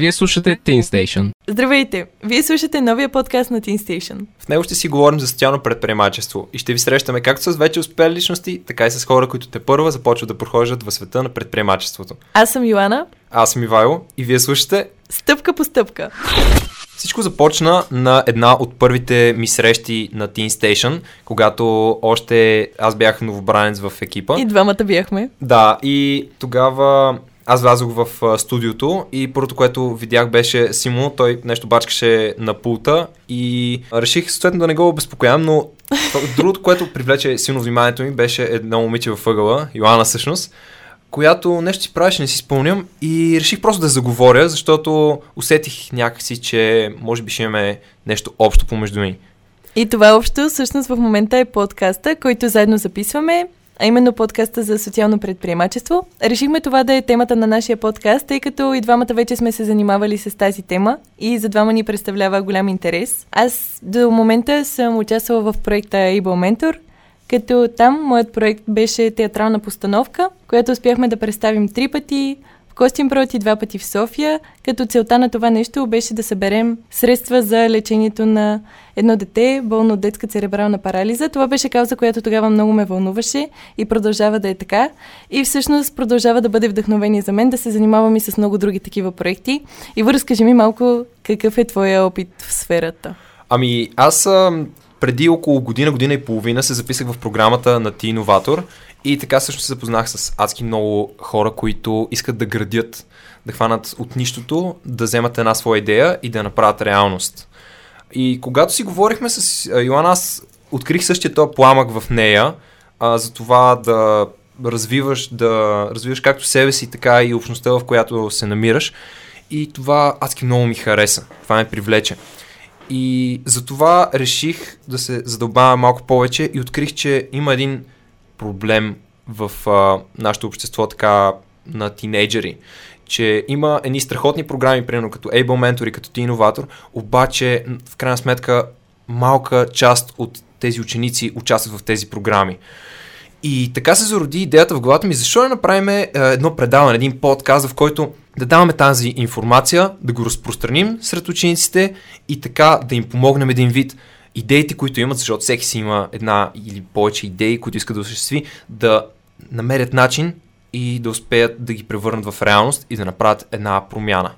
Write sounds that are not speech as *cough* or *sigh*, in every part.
Вие слушате Teen Station. Здравейте! Вие слушате новия подкаст на Teen Station. В него ще си говорим за социално предприемачество и ще ви срещаме както с вече успели личности, така и с хора, които те първа започват да прохождат в света на предприемачеството. Аз съм Йоана. Аз съм Ивайло и вие слушате Стъпка по стъпка. Всичко започна на една от първите ми срещи на Teen Station, когато още аз бях новобранец в екипа. И двамата бяхме. Да, и тогава аз влязох в а, студиото и първото, което видях беше Симо, той нещо бачкаше на пулта и реших съответно да не го обезпокоявам, но другото, което привлече силно вниманието ми беше едно момиче във ъгъла, Йоанна всъщност, която нещо си правеше, не си спомням и реших просто да заговоря, защото усетих някакси, че може би ще имаме нещо общо помежду ни. И това общо всъщност в момента е подкаста, който заедно записваме а именно подкаста за социално предприемачество. Решихме това да е темата на нашия подкаст, тъй като и двамата вече сме се занимавали с тази тема и за двама ни представлява голям интерес. Аз до момента съм участвала в проекта Able Mentor, като там моят проект беше театрална постановка, която успяхме да представим три пъти Костинброд и два пъти в София, като целта на това нещо беше да съберем средства за лечението на едно дете, болно от детска церебрална парализа. Това беше кауза, която тогава много ме вълнуваше и продължава да е така. И всъщност продължава да бъде вдъхновение за мен да се занимавам и с много други такива проекти. И разкажи ми малко какъв е твоя опит в сферата. Ами аз преди около година, година и половина се записах в програмата на Ти Иноватор и така също се запознах с адски много хора, които искат да градят, да хванат от нищото, да вземат една своя идея и да направят реалност. И когато си говорихме с Йоан, аз открих същия този пламък в нея, а, за това да развиваш, да развиваш както себе си, така и общността, в която се намираш. И това адски много ми хареса. Това ме привлече. И затова реших да се задълбавя малко повече и открих, че има един проблем в а, нашето общество така на тинейджери, че има едни страхотни програми, примерно като Able Mentor и като Ти Инноватор, обаче в крайна сметка малка част от тези ученици участват в тези програми. И така се зароди идеята в главата ми, защо не направим едно предаване, един подкаст, в който да даваме тази информация, да го разпространим сред учениците и така да им помогнем един вид идеите, които имат, защото всеки си има една или повече идеи, които искат да осъществи, да намерят начин и да успеят да ги превърнат в реалност и да направят една промяна.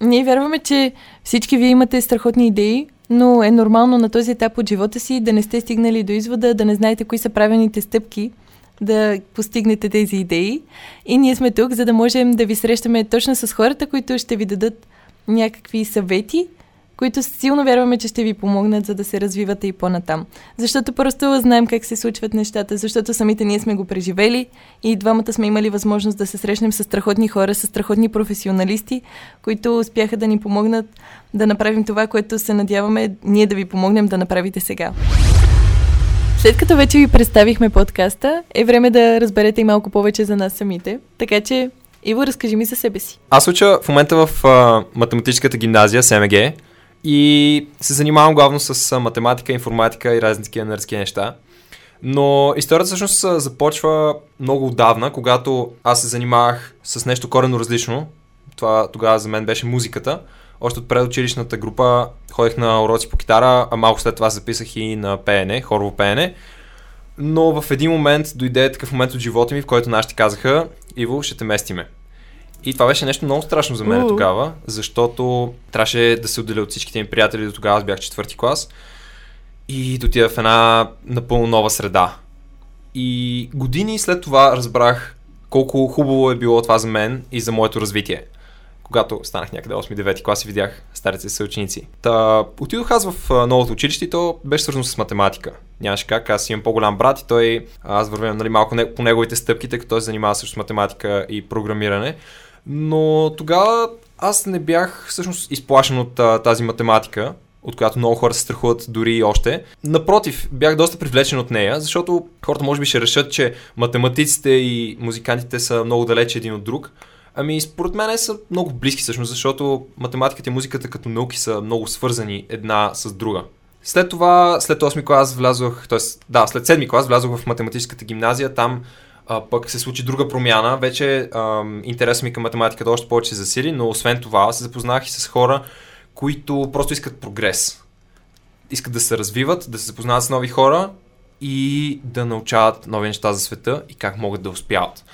Ние вярваме, че всички вие имате страхотни идеи, но е нормално на този етап от живота си да не сте стигнали до извода, да не знаете кои са правените стъпки, да постигнете тези идеи. И ние сме тук, за да можем да ви срещаме точно с хората, които ще ви дадат някакви съвети които силно вярваме, че ще ви помогнат, за да се развивате и по-натам. Защото просто знаем как се случват нещата, защото самите ние сме го преживели и двамата сме имали възможност да се срещнем с страхотни хора, с страхотни професионалисти, които успяха да ни помогнат да направим това, което се надяваме ние да ви помогнем да направите сега. След като вече ви представихме подкаста, е време да разберете и малко повече за нас самите. Така че, Иво, разкажи ми за себе си. Аз уча в момента в а, математическата гимназия, СМГ, и се занимавам главно с математика, информатика и разни такива нерски неща. Но историята всъщност започва много отдавна, когато аз се занимавах с нещо корено различно. Това тогава за мен беше музиката. Още от предучилищната група ходех на уроци по китара, а малко след това записах и на пеене, хорово пеене. Но в един момент дойде такъв момент от живота ми, в който нашите казаха, Иво, ще те местиме. И това беше нещо много страшно за мен uh-huh. тогава, защото трябваше да се отделя от всичките ми приятели до тогава, аз бях четвърти клас и да отида в една напълно нова среда. И години след това разбрах колко хубаво е било това за мен и за моето развитие. Когато станах някъде 8-9 клас и видях старите си ученици. Та, отидох аз в новото училище и то беше свързано с математика. Нямаше как, аз имам по-голям брат и той, аз вървям нали, малко по неговите стъпки, тъй като той се занимава също с математика и програмиране. Но тогава аз не бях всъщност изплашен от тази математика, от която много хора се страхуват дори и още. Напротив, бях доста привлечен от нея, защото хората може би ще решат, че математиците и музикантите са много далече един от друг. Ами, според мен са много близки всъщност, защото математиката и музиката като науки са много свързани една с друга. След това, след 8 клас влязох, т.е. да, след 7 клас влязох в математическата гимназия, там а, пък се случи друга промяна, вече интересът ми към математиката още повече се засили, но освен това се запознах и с хора, които просто искат прогрес. Искат да се развиват, да се запознават с нови хора и да научават нови неща за света и как могат да успяват.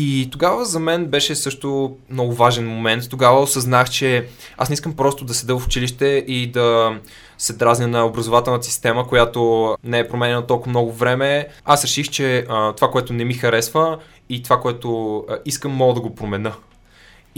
И тогава за мен беше също много важен момент. Тогава осъзнах, че аз не искам просто да седа в училище и да се дразня на образователната система, която не е променена толкова много време. Аз реших, че а, това, което не ми харесва и това, което а, искам, мога да го променя.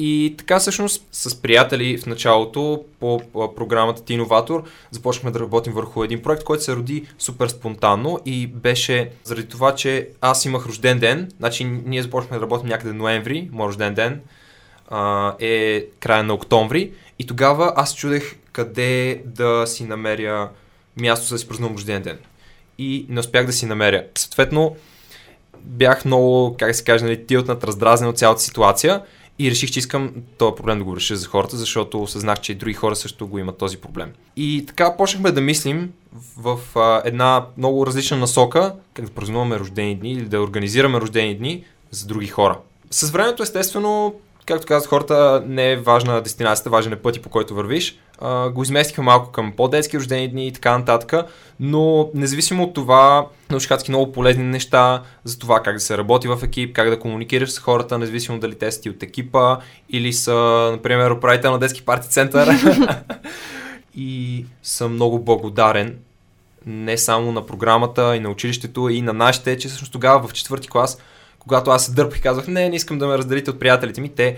И така всъщност с приятели в началото по програмата Ти Инноватор започнахме да работим върху един проект, който се роди супер спонтанно и беше заради това, че аз имах рожден ден, значи ние започнахме да работим някъде ноември, моят рожден ден а, е края на октомври и тогава аз чудех къде да си намеря място за да си празнувам рожден ден. И не успях да си намеря. Съответно, бях много, как се каже, нали, тилтнат, раздразнен от цялата ситуация и реших, че искам този проблем да го реша за хората, защото осъзнах, че и други хора също го имат този проблем. И така почнахме да мислим в, а, една много различна насока, как да празнуваме рождени дни или да организираме рождени дни за други хора. С времето, естествено, както казах, хората не е важна дестинацията, важен е пъти по който вървиш. А, го изместиха малко към по-детски рождени дни и така нататък, но независимо от това, научиха много полезни неща за това как да се работи в екип, как да комуникираш с хората, независимо дали те са ти от екипа или са, например, управител на детски парти център. *laughs* и съм много благодарен не само на програмата и на училището и на нашите, че всъщност тогава в четвърти клас когато аз се дърпах и казвах, не, не искам да ме разделите от приятелите ми, те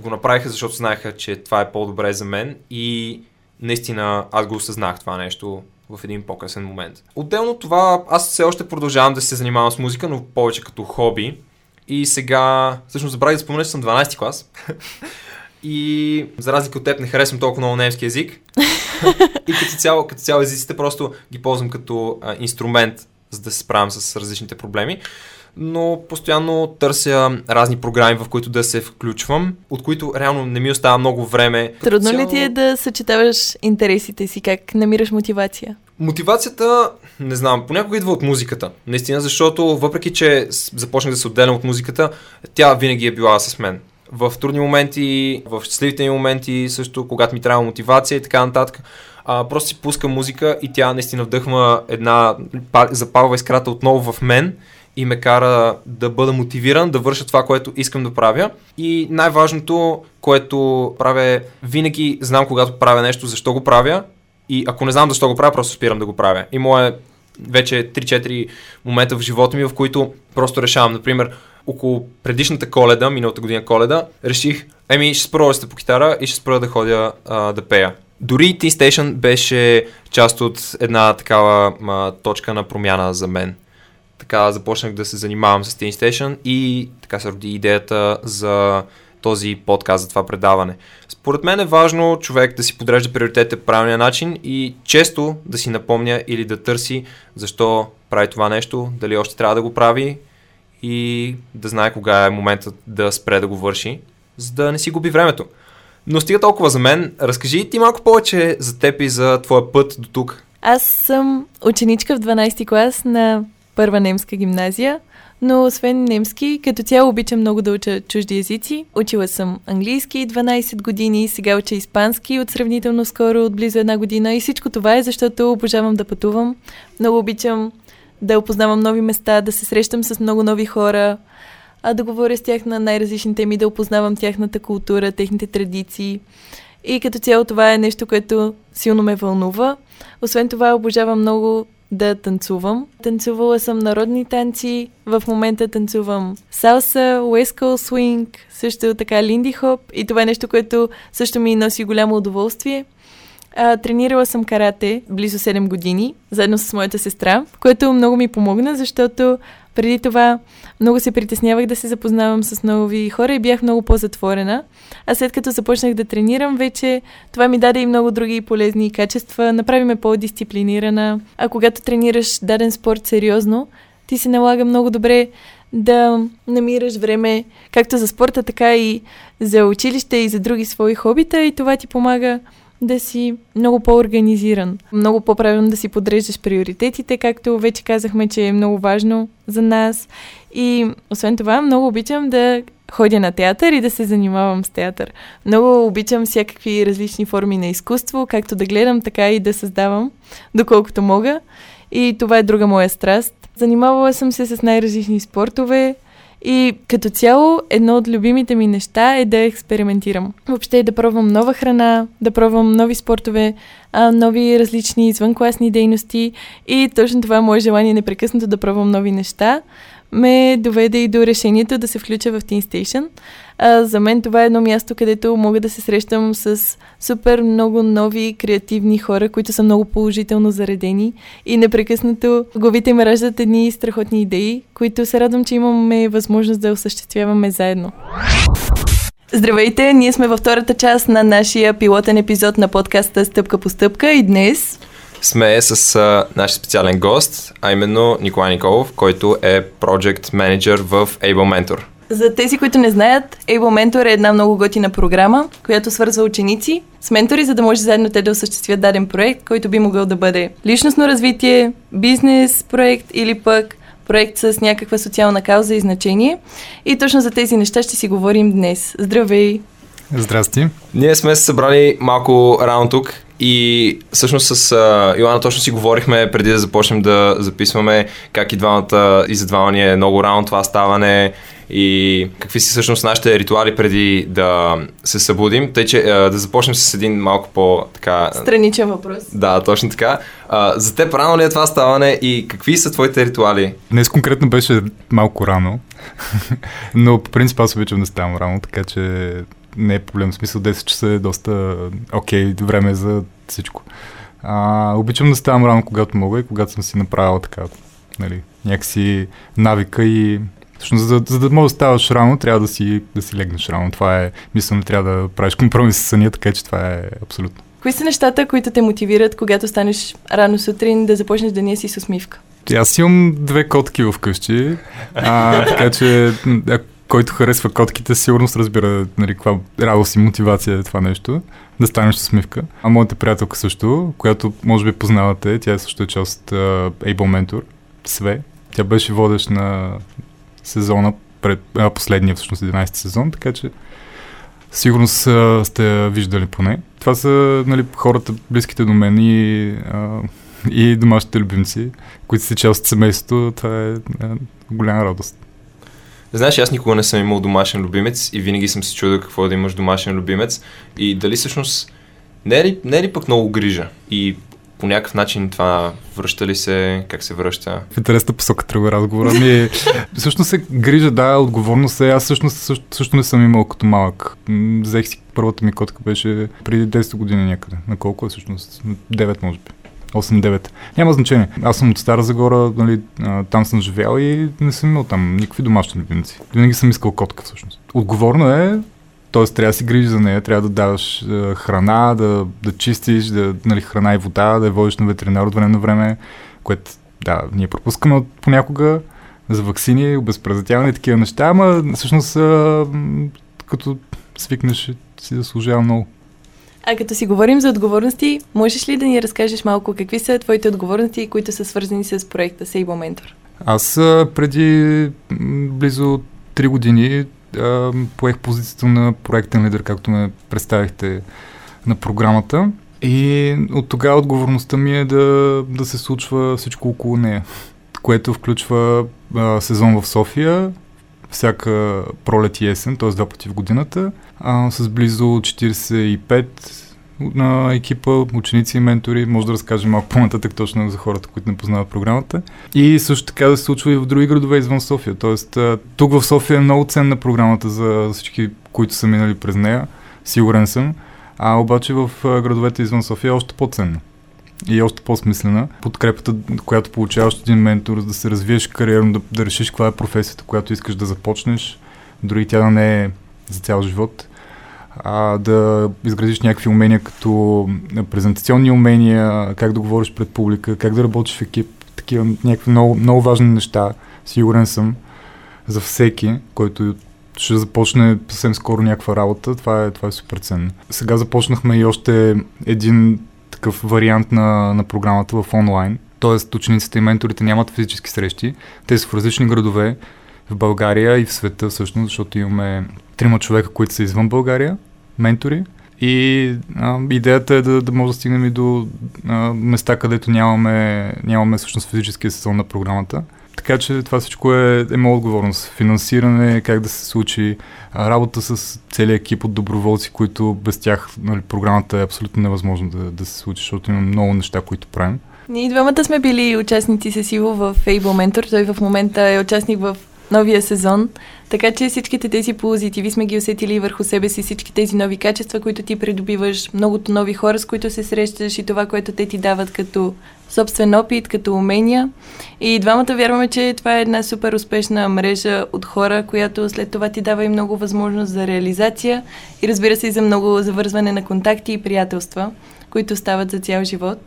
го направиха, защото знаеха, че това е по-добре за мен и наистина аз го осъзнах това нещо в един по-късен момент. Отделно това, аз все още продължавам да се занимавам с музика, но повече като хоби. И сега, всъщност забравих да спомена, че съм 12 клас. *laughs* И за разлика от теб не харесвам толкова много немски язик. *laughs* и като цяло, като цяло езиците просто ги ползвам като а, инструмент, за да се справям с различните проблеми но постоянно търся разни програми, в които да се включвам, от които реално не ми остава много време. Трудно Цяло... ли ти е да съчетаваш интересите си? Как намираш мотивация? Мотивацията, не знам, понякога идва от музиката. Наистина, защото въпреки, че започнах да се отделям от музиката, тя винаги е била с мен. В трудни моменти, в щастливите ми моменти, също когато ми трябва мотивация и така нататък. А, просто си пускам музика и тя наистина вдъхва една, запалва искрата отново в мен и ме кара да бъда мотивиран да върша това, което искам да правя. И най-важното, което правя е винаги знам когато правя нещо, защо го правя и ако не знам защо го правя, просто спирам да го правя. И мое вече 3-4 момента в живота ми, в които просто решавам. Например, около предишната коледа, миналата година коледа, реших, еми ще спра да по китара и ще спра да ходя а, да пея. Дори Teen Station беше част от една такава а, точка на промяна за мен така започнах да се занимавам с Teen Station и така се роди идеята за този подкаст, за това предаване. Според мен е важно човек да си подрежда приоритетите по правилния начин и често да си напомня или да търси защо прави това нещо, дали още трябва да го прави и да знае кога е моментът да спре да го върши, за да не си губи времето. Но стига толкова за мен. Разкажи ти малко повече за теб и за твоя път до тук. Аз съм ученичка в 12 клас на първа немска гимназия, но освен немски, като цяло обичам много да уча чужди езици. Учила съм английски 12 години, сега уча испански от сравнително скоро, от близо една година и всичко това е защото обожавам да пътувам. Много обичам да опознавам нови места, да се срещам с много нови хора, а да говоря с тях на най-различни теми, да опознавам тяхната култура, техните традиции. И като цяло това е нещо, което силно ме вълнува. Освен това, обожавам много да танцувам. Танцувала съм народни танци, в момента танцувам салса, West Coast също така линди хоп и това е нещо, което също ми носи голямо удоволствие. А, тренирала съм карате близо 7 години, заедно с моята сестра, което много ми помогна, защото преди това много се притеснявах да се запознавам с нови хора и бях много по-затворена. А след като започнах да тренирам, вече това ми даде и много други полезни качества. Направи ме по-дисциплинирана. А когато тренираш даден спорт сериозно, ти се налага много добре да намираш време както за спорта, така и за училище и за други свои хобита и това ти помага да си много по-организиран, много по-правилно да си подреждаш приоритетите, както вече казахме, че е много важно за нас. И освен това, много обичам да ходя на театър и да се занимавам с театър. Много обичам всякакви различни форми на изкуство, както да гледам, така и да създавам, доколкото мога. И това е друга моя страст. Занимавала съм се с най-различни спортове, и като цяло, едно от любимите ми неща е да експериментирам. Въобще да пробвам нова храна, да пробвам нови спортове, нови различни извънкласни дейности и точно това е мое желание непрекъснато да пробвам нови неща ме доведе и до решението да се включа в Teen Station. А, за мен това е едно място, където мога да се срещам с супер много нови креативни хора, които са много положително заредени и непрекъснато главите им раждат едни страхотни идеи, които се радвам, че имаме възможност да осъществяваме заедно. Здравейте, ние сме във втората част на нашия пилотен епизод на подкаста Стъпка по стъпка и днес сме с а, наш специален гост, а именно Николай Николов, който е Project Manager в Able Mentor. За тези, които не знаят, Able Mentor е една много готина програма, която свързва ученици с ментори, за да може заедно те да осъществят даден проект, който би могъл да бъде личностно развитие, бизнес проект или пък проект с някаква социална кауза и значение. И точно за тези неща ще си говорим днес. Здравей! Здрасти! Ние сме се събрали малко рано тук и всъщност с uh, Йоанна точно си говорихме преди да започнем да записваме как и двамата и за двама ни е много рано това ставане и какви си всъщност нашите ритуали преди да се събудим. Тъй, че да започнем с един малко по така... Страничен въпрос. Да, точно така. За теб рано ли е това ставане и какви са твоите ритуали? Днес конкретно беше малко рано, *laughs* но по принцип аз обичам да ставам рано, така че не е проблем. В смисъл 10 часа е доста окей okay, време за всичко. А, обичам да ставам рано, когато мога и когато съм си направил така, нали, някакси навика и Всъщност, за, за да можеш да ставаш рано, трябва да си, да си легнеш рано. Това е, мисля, не трябва да правиш компромис с съня, така че това е абсолютно. Кои са нещата, които те мотивират, когато станеш рано сутрин да започнеш деня си с усмивка? Аз имам две котки в къщи, а, така че който харесва котките, сигурно разбира нали, каква радост и мотивация е това нещо, да станеш усмивка. А моята приятелка също, която може би познавате, тя също е част от uh, Able Mentor, Све. Тя беше водещ на сезона, пред, а, последния всъщност 11 сезон, така че сигурно са, сте виждали поне. Това са нали, хората близките до мен и, а, и домашните любимци, които са част от семейството. Това е а, голяма радост. Знаеш, аз никога не съм имал домашен любимец и винаги съм се чудил какво е да имаш домашен любимец и дали всъщност не е ли, не е ли пък много грижа и по някакъв начин това връща ли се, как се връща? В интересната посока тръгва разговора ми. *laughs* всъщност се грижа, да, отговорност е. Аз всъщност също, също не съм имал като малък. Взех си първата ми котка беше преди 10 години някъде. На колко е всъщност? 9 може би. 8-9. Няма значение. Аз съм от Стара Загора, нали, там съм живял и не съм имал там никакви домашни любимци. Винаги съм искал котка всъщност. Отговорно е, т.е. трябва да си грижиш за нея, трябва да даваш е, храна, да, да чистиш, да, нали, храна и вода, да я водиш на ветеринар от време на време, което да, ние пропускаме понякога за вакцини, обезпразятяване и такива неща, ама всъщност е, като свикнеш си заслужава много. А като си говорим за отговорности, можеш ли да ни разкажеш малко какви са твоите отговорности, които са свързани с проекта Sable Mentor? Аз преди близо 3 години а, поех позицията на проектен лидер, както ме представихте на програмата. И от тогава отговорността ми е да, да се случва всичко около нея, което включва а, сезон в София, всяка пролет и есен, т.е. два пъти в годината, а, с близо 45 на екипа, ученици и ментори. Може да разкажем малко по-нататък точно за хората, които не познават програмата. И също така да се случва и в други градове извън София. Тоест, тук в София е много ценна програмата за всички, които са минали през нея. Сигурен съм. А обаче в градовете извън София е още по-ценна и още по-смислена. Подкрепата, която получаваш един ментор, за да се развиеш кариерно, да, да решиш каква е професията, която искаш да започнеш, дори тя да не е за цял живот. А, да изградиш някакви умения като презентационни умения, как да говориш пред публика, как да работиш в екип, такива някакви много, много важни неща, сигурен съм, за всеки, който ще започне съвсем скоро някаква работа, това е, това е супер ценно. Сега започнахме и още един такъв вариант на, на програмата в онлайн. Тоест, учениците и менторите нямат физически срещи. Те са в различни градове в България и в света всъщност, защото имаме трима човека, които са извън България, ментори. И а, идеята е да, да може да стигнем и до а, места, където нямаме, нямаме всъщност физическия сезон на програмата. Така че това всичко е, е моя отговорност. Финансиране, как да се случи, работа с целият екип от доброволци, които без тях нали, програмата е абсолютно невъзможно да, да се случи, защото има много неща, които правим. Ние двамата сме били участници с Иво в Fable Mentor. Той в момента е участник в новия сезон. Така че всичките тези позитиви сме ги усетили върху себе си, всички тези нови качества, които ти придобиваш, многото нови хора, с които се срещаш и това, което те ти дават като собствен опит, като умения. И двамата вярваме, че това е една супер успешна мрежа от хора, която след това ти дава и много възможност за реализация и разбира се и за много завързване на контакти и приятелства, които стават за цял живот.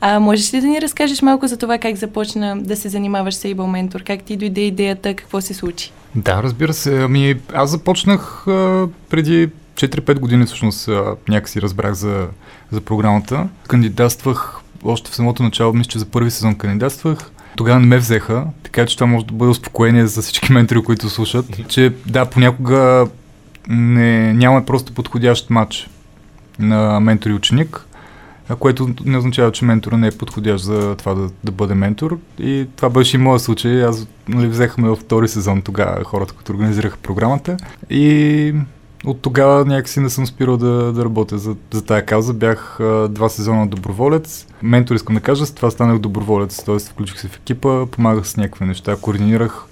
А можеш ли да ни разкажеш малко за това как започна да се занимаваш с Able Mentor? Как ти дойде идеята? Какво се случи? Да, разбира се. Ами, аз започнах а, преди 4-5 години всъщност а, някакси разбрах за, за програмата. Кандидатствах още в самото начало, мисля, че за първи сезон кандидатствах. Тогава не ме взеха, така че това може да бъде успокоение за всички *laughs* ментори, които слушат, че да, понякога не, няма просто подходящ матч на ментор и ученик което не означава, че ментора не е подходящ за това да, да бъде ментор. И това беше и моят случай. Аз нали, взехме във втори сезон тогава хората, които организираха програмата. И от тогава някакси не съм спирал да, да работя за, за тая кауза. Бях а, два сезона доброволец. Ментор искам да кажа, с това станах доброволец, т.е. включих се в екипа, помагах с някакви неща, координирах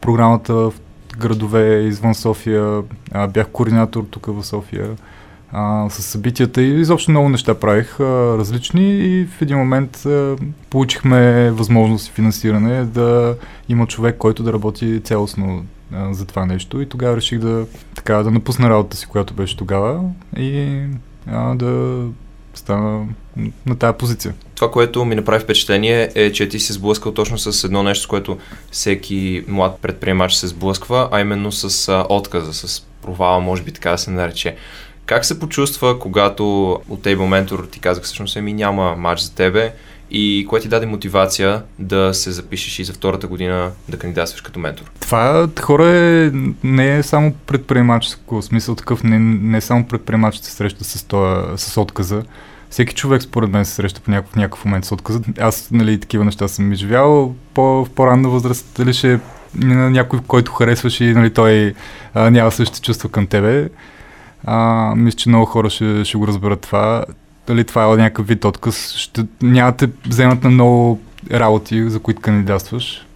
програмата в градове извън София, а, бях координатор тук в София а, с събитията и изобщо много неща правих а, различни и в един момент а, получихме възможност и финансиране да има човек, който да работи цялостно а, за това нещо и тогава реших да, така, да напусна работата си, която беше тогава и а, да стана на тази позиция. Това, което ми направи впечатление е, че ти се сблъскал точно с едно нещо, с което всеки млад предприемач се сблъсква, а именно с а, отказа, с провала, може би така да се нарече. Как се почувства, когато от Table Mentor ти казах всъщност, еми няма матч за тебе и кое ти даде мотивация да се запишеш и за втората година да кандидатстваш като ментор? Това хора е, не е само предприемаческо, смисъл такъв, не, не е само предприемачите се среща с, това, с отказа. Всеки човек според мен се среща по някакъв, някакъв момент с отказа. Аз нали, такива неща съм изживял по, в по-ранна възраст. Дали ще е някой, който харесваш и нали, той а, няма същите чувства към тебе. А, мисля, че много хора ще, ще го разберат това. Дали това е някакъв вид отказ. Ще, няма те вземат на много работи, за които кандидатстваш.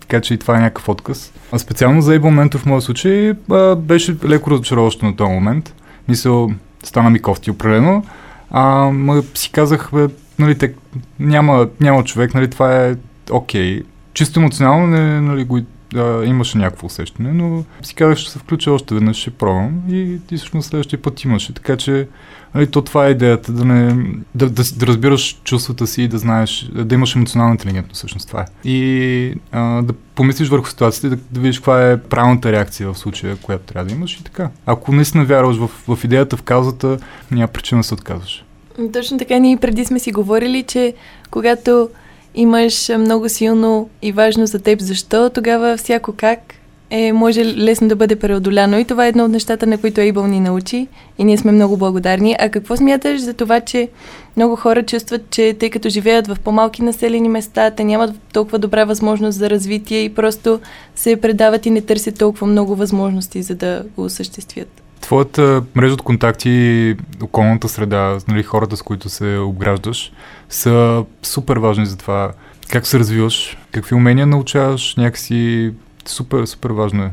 Така че и това е някакъв отказ. А специално за Able в моя случай а, беше леко разочароващо на този момент. Мисъл, стана ми кофти определено. А, ма си казах, бе, нали, те, няма, няма човек, нали, това е окей. Okay. Чисто емоционално не, нали, го а, имаше някакво усещане, но си казах, ще се включа още веднъж, ще пробвам и, и всъщност следващия път имаше. Така че нали, то това е идеята, да, не, да, да, да разбираш чувствата си и да знаеш, да имаш емоционална интелигентност, всъщност това е. И а, да помислиш върху ситуацията и да, да видиш каква е правилната реакция в случая, която трябва да имаш и така. Ако наистина вярваш в, в идеята, в каузата, няма причина да се отказваш. Точно така, ние преди сме си говорили, че когато имаш много силно и важно за теб защо, тогава всяко как е, може лесно да бъде преодоляно. И това е едно от нещата, на които Ейбъл ни научи и ние сме много благодарни. А какво смяташ за това, че много хора чувстват, че тъй като живеят в по-малки населени места, те нямат толкова добра възможност за развитие и просто се предават и не търсят толкова много възможности, за да го осъществят? Твоята мрежа от контакти, околната среда, нали, хората, с които се обграждаш, са супер важни за това как се развиваш, какви умения научаваш, някакси супер, супер важно е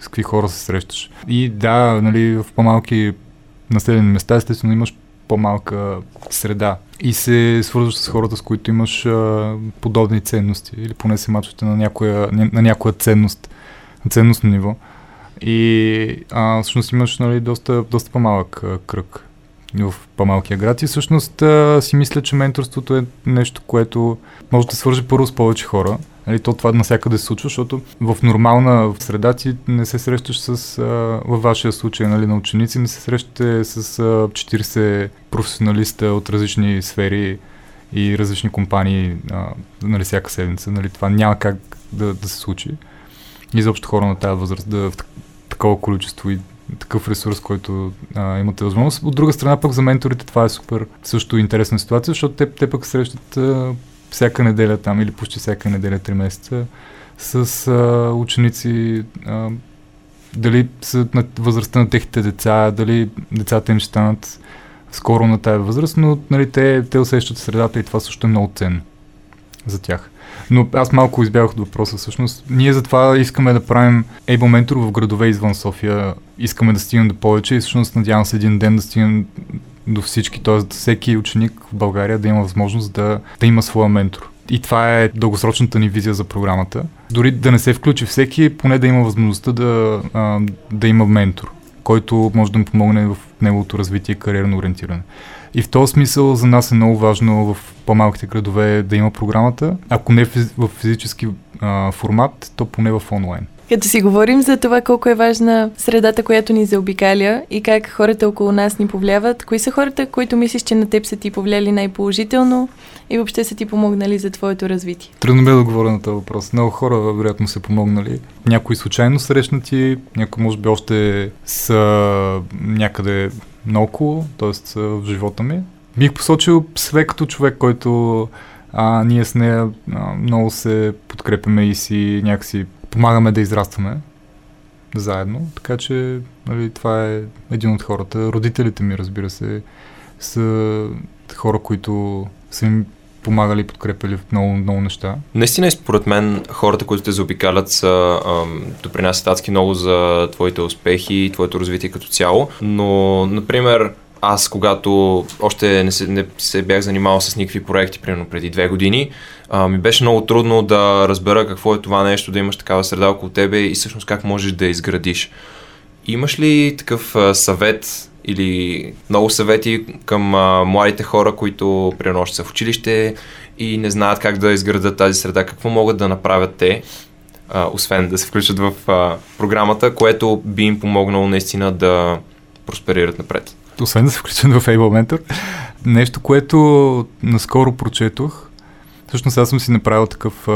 с какви хора се срещаш. И да, нали, в по-малки населени места, естествено, имаш по-малка среда и се свързваш с хората, с които имаш а, подобни ценности или поне се мачвате на някоя, на някоя ценност, на ценностно ниво. И а, всъщност имаш нали, доста, доста по-малък а, кръг в по-малкия град и всъщност а, си мисля, че менторството е нещо, което може да свържи първо с повече хора. Нали, то това навсякъде се случва, защото в нормална среда ти не се срещаш с, а, във вашия случай нали, на ученици, не се срещате с а, 40 професионалиста от различни сфери и различни компании а, нали, всяка седмица. Нали, това няма как да, да се случи. Изобщо хора на тази възраст да в такова количество и такъв ресурс, който а, имате възможност. От друга страна пък за менторите това е супер също интересна ситуация, защото те, те пък срещат а, всяка неделя там или почти всяка неделя, три месеца с а, ученици, а, дали са на възрастта на техните деца, дали децата им ще станат скоро на тази възраст, но нали, те, те усещат средата и това също е много ценно за тях. Но аз малко избягах от въпроса всъщност. Ние затова искаме да правим Able Mentor в градове извън София. Искаме да стигнем до повече и всъщност надявам се един ден да стигнем до всички, т.е. всеки ученик в България да има възможност да, да има своя ментор. И това е дългосрочната ни визия за програмата. Дори да не се включи всеки, поне да има възможността да, да има ментор, който може да му помогне в неговото развитие и кариерно ориентиране. И в този смисъл за нас е много важно в по-малките градове да има програмата, ако не в физически а, формат, то поне в онлайн. Като си говорим за това колко е важна средата, която ни заобикаля и как хората около нас ни повлияват, кои са хората, които мислиш, че на теб са ти повлияли най-положително и въобще са ти помогнали за твоето развитие? Трудно бе да говоря на този въпрос. Много хора, вероятно, са помогнали. Някои случайно срещнати, някои може би още са някъде наоколо, т.е. в живота ми. Бих посочил Све като човек, който а, ние с нея а, много се подкрепяме и си някакси помагаме да израстваме заедно. Така че нали, това е един от хората. Родителите ми, разбира се, са хора, които са им помагали и подкрепили в много, много неща. Наистина, според мен, хората, които те заобикалят, са ам, допринасят адски много за твоите успехи и твоето развитие като цяло. Но, например, аз, когато още не се, не се бях занимавал с никакви проекти, примерно преди две години, а, ми беше много трудно да разбера какво е това нещо, да имаш такава среда около тебе и всъщност как можеш да изградиш. Имаш ли такъв а, съвет или много съвети към а, младите хора, които примерно още са в училище и не знаят как да изградат тази среда? Какво могат да направят те, а, освен да се включат в а, програмата, което би им помогнало наистина да просперират напред? Освен да се включат в Able Mentor, нещо, което наскоро прочетох, Всъщност аз съм си направил такъв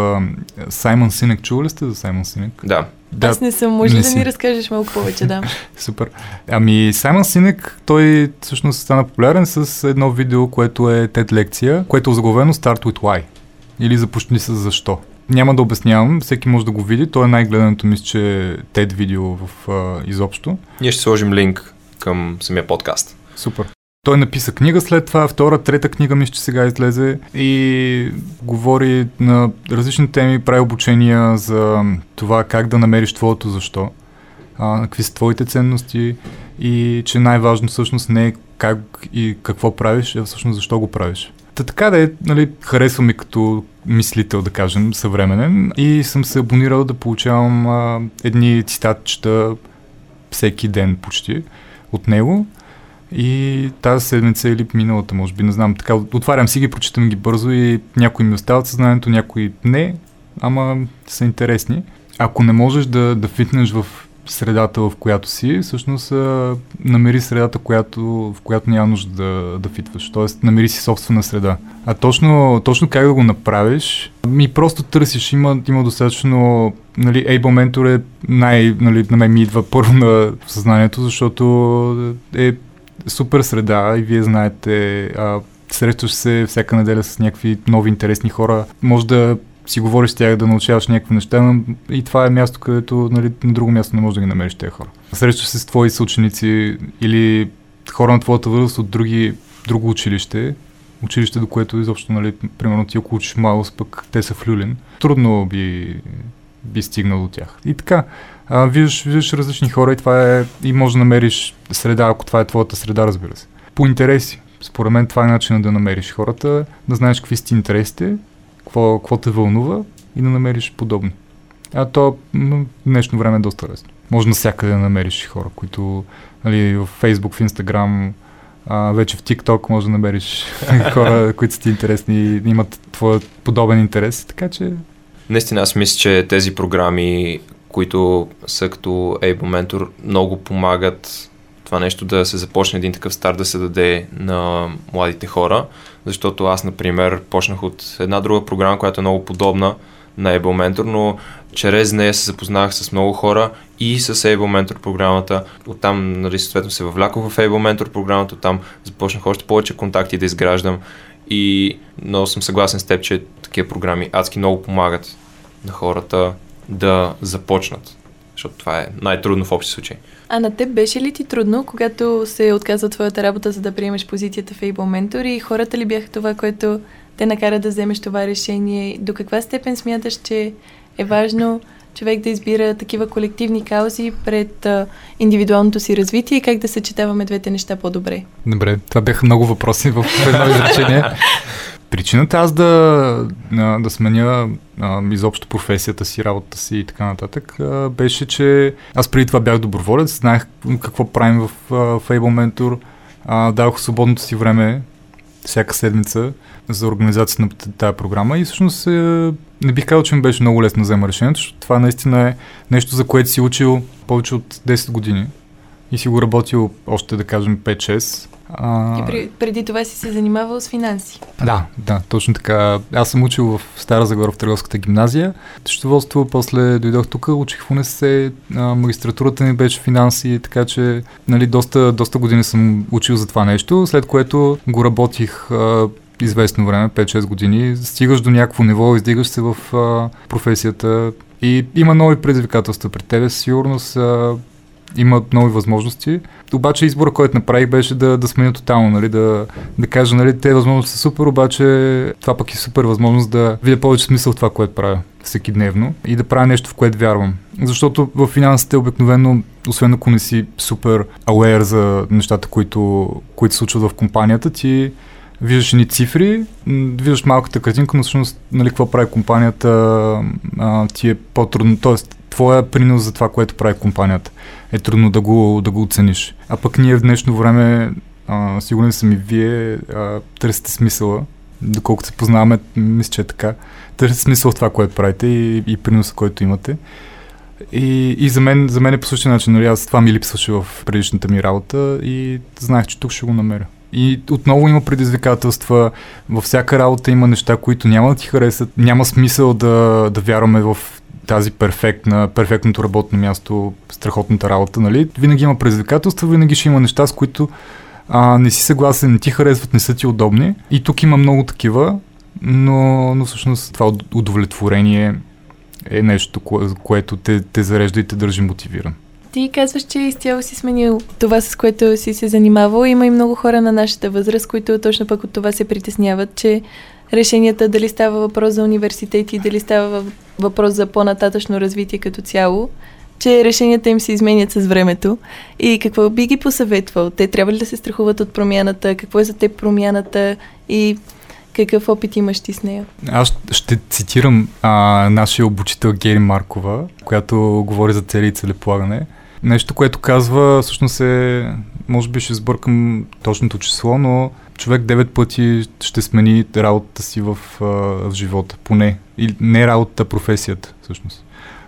Саймон Синек. Чува ли сте за Саймон Синек? Да. Да, аз не съм. Може не да си. ми разкажеш малко повече, да. *laughs* Супер. Ами, Саймон Синек, той всъщност стана популярен с едно видео, което е TED лекция, което е заглавено Start with Why. Или започни с защо. Няма да обяснявам, всеки може да го види. То е най-гледаното мисля, че TED видео в а, изобщо. Ние ще сложим линк към самия подкаст. Супер. Той написа книга след това, втора, трета книга ми ще сега излезе и говори на различни теми, прави обучения за това как да намериш твоето защо, а, какви са твоите ценности и че най-важно всъщност не е как и какво правиш, а всъщност защо го правиш. Та така да е, нали, харесва ми като мислител, да кажем, съвременен и съм се абонирал да получавам а, едни цитатчета всеки ден почти от него. И тази седмица или миналата, може би, не знам. Така, отварям си ги, прочитам ги бързо и някои ми остават съзнанието, някои не, ама са интересни. Ако не можеш да, да фитнеш в средата, в която си, всъщност намери средата, която, в която няма нужда да, да фитваш. Тоест, намери си собствена среда. А точно, точно как да го направиш, ми просто търсиш. Има, има достатъчно... Нали, Able Mentor е най... Нали, на мен ми идва първо на съзнанието, защото е супер среда и вие знаете, а, срещаш се всяка неделя с някакви нови интересни хора. Може да си говориш с тях, да научаваш някакви неща, но и това е място, където нали, на друго място не можеш да ги намериш тези хора. Срещаш се с твои съученици или хора на твоята възраст от други, друго училище, училище, до което изобщо, нали, примерно ти ако учиш малост, пък те са в Люлин, трудно би, би стигнал до тях. И така, а, виждаш, виждаш различни хора и това е, и може да намериш среда, ако това е твоята среда, разбира се. По интереси. Според мен това е начинът да намериш хората, да знаеш какви са интересите, какво, какво те вълнува и да намериш подобно. А то в днешно време е доста лесно. Може навсякъде да намериш хора, които нали, в Facebook, в Instagram, а, вече в TikTok може да намериш *laughs* хора, които са ти интересни и имат твоя подобен интерес, така че... Наистина, аз мисля, че тези програми, които са като Able Mentor, много помагат това нещо да се започне един такъв старт да се даде на младите хора, защото аз, например, почнах от една друга програма, която е много подобна на Able Mentor, но чрез нея се запознах с много хора и с Able Mentor програмата. Оттам, нали, съответно се въвлякох в Able Mentor програмата, оттам започнах още повече контакти да изграждам и много съм съгласен с теб, че такива програми адски много помагат на хората да започнат, защото това е най-трудно в общи случаи. А на теб беше ли ти трудно, когато се отказва твоята работа, за да приемеш позицията в Able Mentor и хората ли бяха това, което те накара да вземеш това решение? До каква степен смяташ, че е важно човек да избира такива колективни каузи пред а, индивидуалното си развитие и как да съчетаваме двете неща по-добре? Добре, това бяха много въпроси в едно изречение. *laughs* Причината аз да, да сменя а, изобщо професията си, работата си и така нататък, а, беше, че аз преди това бях доброволец, знаех какво правим в, в Fable Mentor, а, давах свободното си време всяка седмица за организация на тази програма и всъщност е, не бих казал, че ми беше много лесно да взема решението, защото това наистина е нещо, за което си учил повече от 10 години и си го работил още, да кажем, 5-6. А... И преди това си се занимавал с финанси. Да, да, точно така. Аз съм учил в Стара Загора в Търговската гимназия. Счетоводство, после дойдох тук, учих в УНСС, магистратурата ми беше финанси, така че нали, доста, доста години съм учил за това нещо, след което го работих а, известно време, 5-6 години, стигаш до някакво ниво, издигаш се в а, професията и има нови предизвикателства пред тебе, сигурност а, има нови възможности. Обаче избора, който направих, беше да, да сменя тотално, нали, да, да кажа, нали, те възможности са супер, обаче това пък е супер възможност да видя повече смисъл в това, което правя всеки дневно и да правя нещо, в което вярвам. Защото в финансите обикновено, освен ако не си супер ауер за нещата, които, които се случват в компанията, ти виждаш ни цифри, виждаш малката картинка, но всъщност нали, какво прави компанията а, ти е по-трудно. Тоест, твоя принос за това, което прави компанията е трудно да го, да го оцениш. А пък ние в днешно време, а, сигурен съм и вие, а, търсите смисъла, доколкото се познаваме, мисля, че е така. Търсите смисъл в това, което правите и, и приноса, който имате. И, и за, мен, за мен е по същия начин. Нали, аз това ми липсваше в предишната ми работа и знаех, че тук ще го намеря. И отново има предизвикателства. Във всяка работа има неща, които няма да ти харесат. Няма смисъл да, да вярваме в тази перфектна, перфектното работно място, страхотната работа, нали? Винаги има предизвикателства, винаги ще има неща, с които а, не си съгласен, не ти харесват, не са ти удобни. И тук има много такива, но, но всъщност това удовлетворение е нещо, кое, което те, те зарежда и те държи мотивиран. Ти казваш, че изцяло си сменил това, с което си се занимавал. Има и много хора на нашата възраст, които точно пък от това се притесняват, че решенията, дали става въпрос за университети, дали става въпрос за по-нататъчно развитие като цяло, че решенията им се изменят с времето. И какво би ги посъветвал? Те трябва ли да се страхуват от промяната? Какво е за теб промяната? И какъв опит имаш ти с нея? Аз ще цитирам а, нашия обучител Гери Маркова, която говори за цели и целеполагане. Нещо, което казва, всъщност е, може би ще сбъркам точното число, но човек 9 пъти ще смени работата си в, в живота, поне. И не работата, професията, всъщност.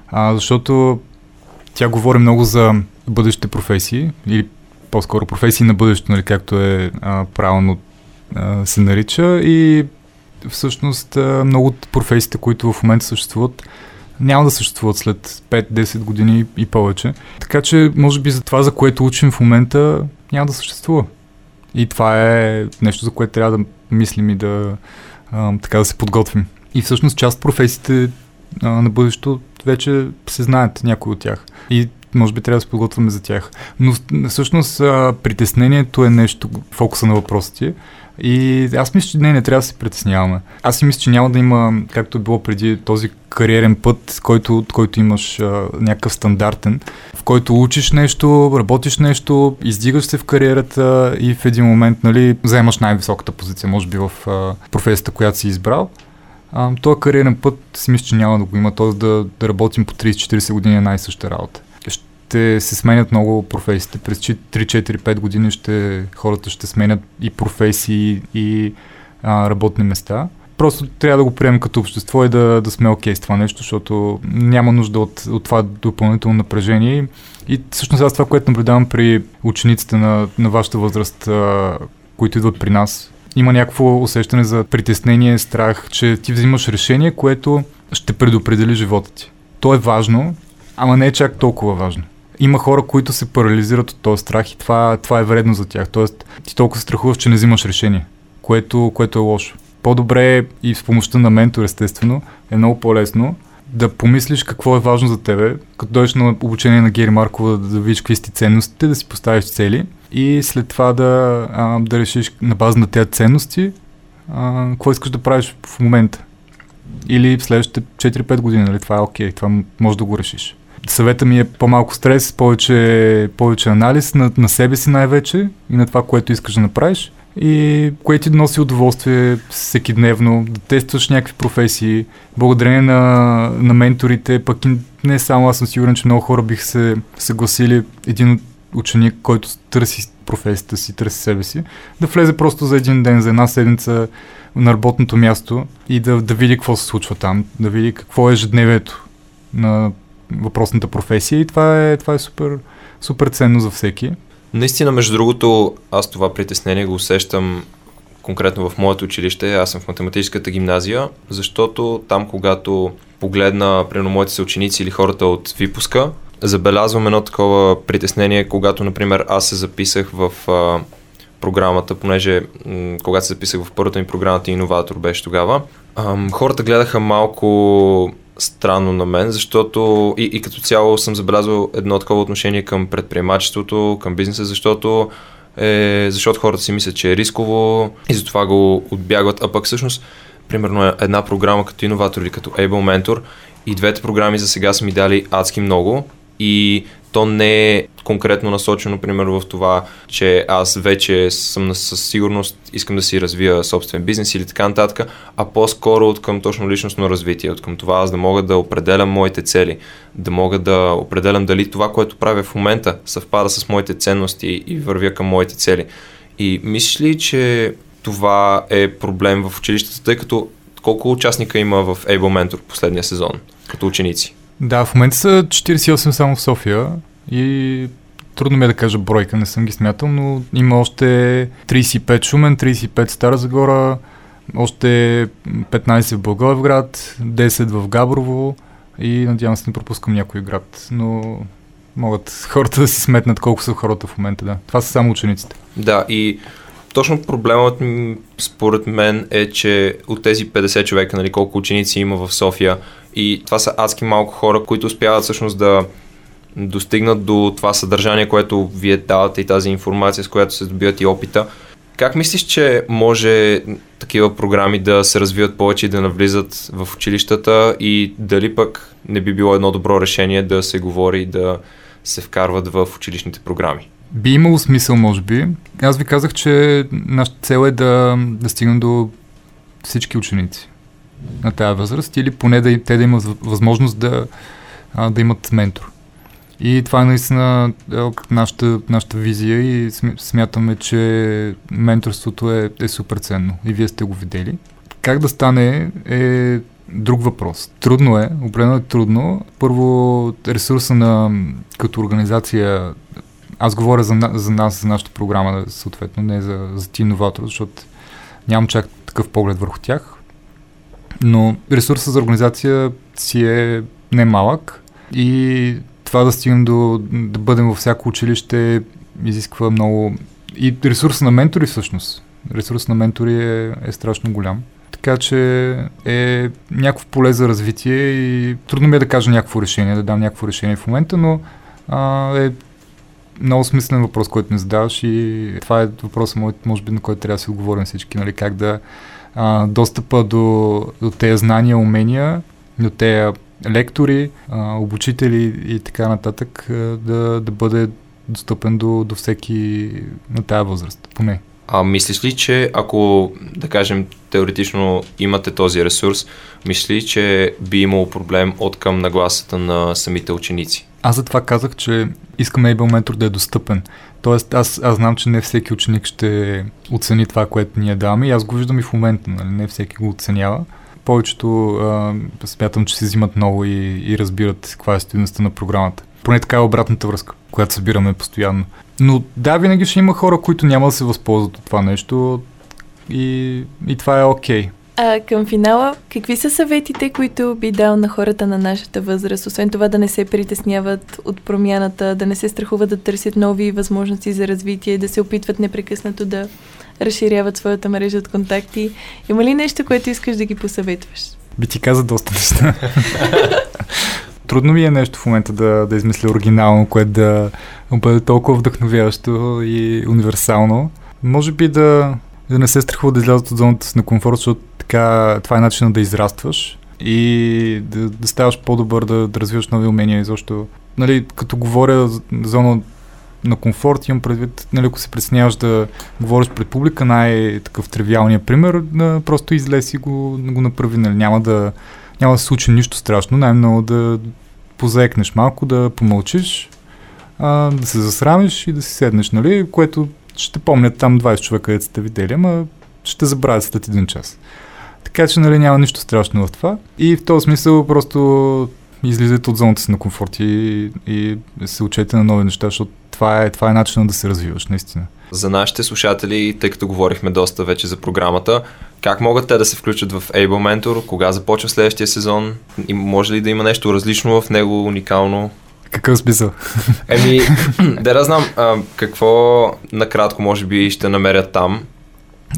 А, защото тя говори много за бъдещите професии, или по-скоро професии на бъдещето, нали, както е а, правилно а, се нарича. И всъщност а, много от професиите, които в момента съществуват, няма да съществуват след 5-10 години и повече. Така че, може би за това, за което учим в момента, няма да съществува. И това е нещо, за което трябва да мислим и да, а, така да се подготвим. И всъщност част от професиите а, на бъдещето вече се знаят някои от тях. И може би трябва да се подготвяме за тях. Но всъщност а, притеснението е нещо, фокуса на въпросите. И аз мисля, че не, не трябва да се притесняваме. Аз си мисля, че няма да има, както е било преди, този кариерен път, който, който имаш а, някакъв стандартен, в който учиш нещо, работиш нещо, издигаш се в кариерата и в един момент, нали, вземаш най-високата позиция, може би в а, професията, която си избрал. А, този кариерен път си мисля, че няма да го има, т.е. Да, да работим по 30-40 години на най-съща работа ще се сменят много професиите. През 3-4-5 години ще, хората ще сменят и професии, и а, работни места. Просто трябва да го приемем като общество и да, да сме окей okay с това нещо, защото няма нужда от, от това допълнително напрежение. И всъщност аз това, което наблюдавам при учениците на, на вашата възраст, а, които идват при нас, има някакво усещане за притеснение, страх, че ти взимаш решение, което ще предопредели живота ти. То е важно, ама не е чак толкова важно. Има хора, които се парализират от този страх и това, това е вредно за тях. Тоест, ти толкова страхуваш, че не взимаш решение, което, което е лошо. По-добре е и с помощта на ментор, естествено, е много по-лесно да помислиш какво е важно за тебе, като дойдеш на обучение на Гери Маркова, да, да видиш какви си ценностите, да си поставиш цели и след това да, а, да решиш на база на тези ценности а, какво искаш да правиш в момента. Или в следващите 4-5 години, нали? Това е окей, okay, това може да го решиш. Съвета ми е по-малко стрес, повече, повече анализ на, на себе си най-вече и на това, което искаш да направиш и което ти носи удоволствие всеки дневно, да тестваш някакви професии. Благодарение на, на менторите, пък и не само аз съм сигурен, че много хора бих се съгласили един ученик, който търси професията си, търси себе си, да влезе просто за един ден, за една седмица на работното място и да, да види какво се случва там, да види какво е ежедневието на въпросната професия и това е, това е супер, супер ценно за всеки. Наистина, между другото, аз това притеснение го усещам конкретно в моето училище. Аз съм в математическата гимназия, защото там, когато погледна, примерно, моите съученици или хората от випуска, забелязвам едно такова притеснение, когато, например, аз се записах в а, програмата, понеже м- когато се записах в първата ми програмата Иноватор беше тогава, ам, хората гледаха малко странно на мен, защото и, и като цяло съм забелязал едно такова отношение към предприемачеството, към бизнеса, защото е, защото хората си мислят, че е рисково и затова го отбягват, а пък всъщност примерно една програма като иноватор или като Able Mentor и двете програми за сега са ми дали адски много. И то не е конкретно насочено, примерно в това, че аз вече съм със сигурност искам да си развия собствен бизнес или така нататък, а по-скоро от към точно личностно развитие, от към това аз да мога да определям моите цели, да мога да определям дали това, което правя в момента съвпада с моите ценности и вървя към моите цели. И мислиш ли, че това е проблем в училищата, тъй като колко участника има в Able Mentor последния сезон, като ученици? Да, в момента са 48 само в София и трудно ми е да кажа бройка, не съм ги смятал, но има още 35 Шумен, 35 Стара Загора, още 15 в Благоевград, 10 в Габрово и надявам се не пропускам някой град, но могат хората да си сметнат колко са хората в момента, да. Това са само учениците. Да, и точно проблемът според мен е, че от тези 50 човека, нали, колко ученици има в София и това са адски малко хора, които успяват всъщност да достигнат до това съдържание, което вие давате и тази информация, с която се добиват и опита. Как мислиш, че може такива програми да се развиват повече и да навлизат в училищата и дали пък не би било едно добро решение да се говори и да се вкарват в училищните програми? Би имало смисъл, може би. Аз ви казах, че нашата цел е да, да стигнем до всички ученици на тази възраст или поне да, те да имат възможност да, да имат ментор. И това е наистина нашата, нашата визия и смятаме, че менторството е, е супер ценно и вие сте го видели. Как да стане е друг въпрос. Трудно е, определено е трудно. Първо, ресурса на като организация, аз говоря за, за нас, за нашата програма, съответно, не за, за ти иноватор, защото нямам чак такъв поглед върху тях. Но ресурса за организация си е немалък и това да стигнем до да бъдем във всяко училище изисква много и ресурс на ментори всъщност. Ресурс на ментори е, е страшно голям. Така че е някакво поле за развитие и трудно ми е да кажа някакво решение, да дам някакво решение в момента, но а, е много смислен въпрос, който ми задаваш и това е въпросът, може би, на който трябва да си отговорим всички, нали, как да а, достъпа до, до тези знания, умения, до тези лектори, а, обучители и така нататък да, да бъде достъпен до, до всеки на тази възраст, поне. А мислиш ли, че ако, да кажем, теоретично имате този ресурс, мислиш ли, че би имало проблем от към нагласата на самите ученици? Аз затова казах, че искам Able Mentor да е достъпен. Тоест, аз, аз знам, че не всеки ученик ще оцени това, което ние даваме и аз го виждам и в момента, нали? не всеки го оценява. Повечето а, смятам, че се взимат много и, и разбират каква е стоеността на програмата. Поне така е обратната връзка, която събираме постоянно. Но да, винаги ще има хора, които няма да се възползват от това нещо и, и това е окей. Okay. А към финала, какви са съветите, които би дал на хората на нашата възраст? Освен това да не се притесняват от промяната, да не се страхуват да търсят нови възможности за развитие, да се опитват непрекъснато да разширяват своята мрежа от контакти. Има ли нещо, което искаш да ги посъветваш? Би ти каза доста неща. *laughs* Трудно ми е нещо в момента да, да измисля оригинално, което да бъде толкова вдъхновяващо и универсално. Може би да, да не се страхува да излязат от зоната на комфорт, защото така, това е начинът да израстваш и да, да ставаш по-добър, да, да развиваш нови умения. Защото, нали, като говоря за зона на комфорт, имам предвид, нали, ако се притесняваш да говориш пред публика, най-такъв тривиалният пример, да просто излез и го, го направи. Нали. Няма, да, няма да се случи нищо страшно, най-много да позаекнеш малко, да помълчиш, а, да се засрамиш и да си седнеш, нали, което ще помнят там 20 човека, където сте видели, ама ще забравят след един час. Така че нали, няма нищо страшно в това. И в този смисъл просто излизате от зоната си на комфорт и, и се учете на нови неща, защото това е, това е начинът да се развиваш, наистина. За нашите слушатели, тъй като говорихме доста вече за програмата, как могат те да се включат в Able Mentor? Кога започва следващия сезон? И може ли да има нещо различно в него, уникално? Какъв смисъл? *laughs* Еми, да да знам, а, какво накратко може би ще намерят там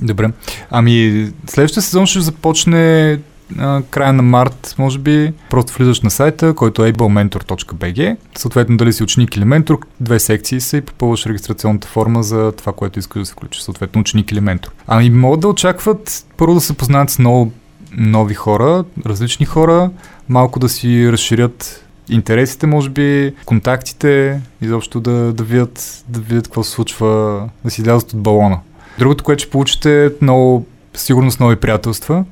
Добре. Ами, следващия сезон ще започне а, края на март, може би. Просто влизаш на сайта, който е ablementor.bg. Съответно, дали си ученик или ментор, две секции са и попълваш регистрационната форма за това, което искаш да се включиш. Съответно, ученик или ментор. Ами, могат да очакват първо да се познаят с много нови хора, различни хора, малко да си разширят интересите, може би, контактите, изобщо да, да, видят, да видят какво се случва, да си излязат от балона. Другото, което ще получите е много сигурност нови приятелства,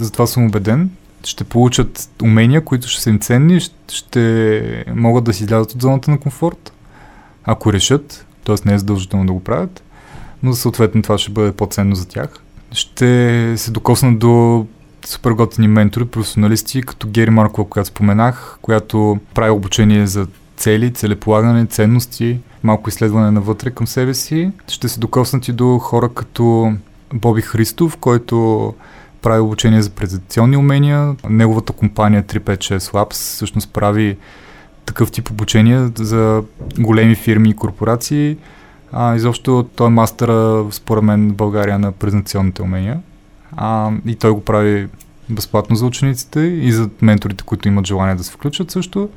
затова съм убеден. Ще получат умения, които ще са им ценни, ще могат да си излязат от зоната на комфорт, ако решат, т.е. не е задължително да го правят, но съответно това ще бъде по-ценно за тях. Ще се докоснат до супер готини ментори, професионалисти, като Гери Маркова, която споменах, която прави обучение за цели, целеполагане, ценности, малко изследване навътре към себе си. Ще се докоснат и до хора като Боби Христов, който прави обучение за презентационни умения. Неговата компания 356 Labs всъщност прави такъв тип обучение за големи фирми и корпорации. А, изобщо той е мастъра, според мен, в България на презентационните умения. А, и той го прави безплатно за учениците и за менторите, които имат желание да се включат също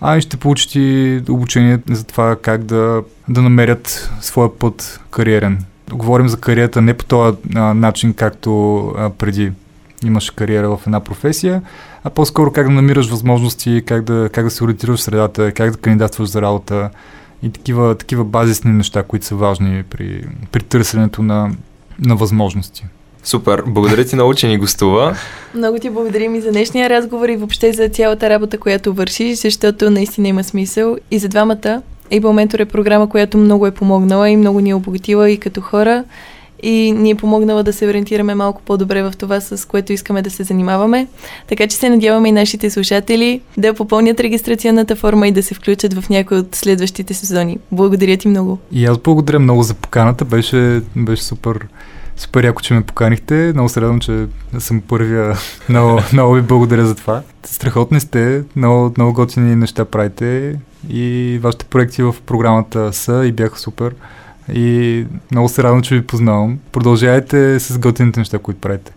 а и ще получат и обучение за това как да, да намерят своя път кариерен. Говорим за кариерата не по този начин, както а, преди имаш кариера в една професия, а по-скоро как да намираш възможности, как да, как да се ориентираш в средата, как да кандидатстваш за работа и такива, такива базисни неща, които са важни при, при търсенето на, на възможности. Супер, благодаря ти много, че ни гостува. Много ти благодарим и за днешния разговор и въобще за цялата работа, която вършиш, защото наистина има смисъл. И за двамата Able Mentor е програма, която много е помогнала и много ни е обогатила и като хора и ни е помогнала да се ориентираме малко по-добре в това, с което искаме да се занимаваме. Така че се надяваме и нашите слушатели да попълнят регистрационната форма и да се включат в някои от следващите сезони. Благодаря ти много. И аз благодаря много за поканата. Беше, беше супер Супер яко, че ме поканихте. Много се радвам, че съм първия. *laughs* много, много ви благодаря за това. Страхотни сте, много, много готини неща правите и вашите проекти в програмата са и бяха супер. И много се радвам, че ви познавам. Продължавайте с готините неща, които правите.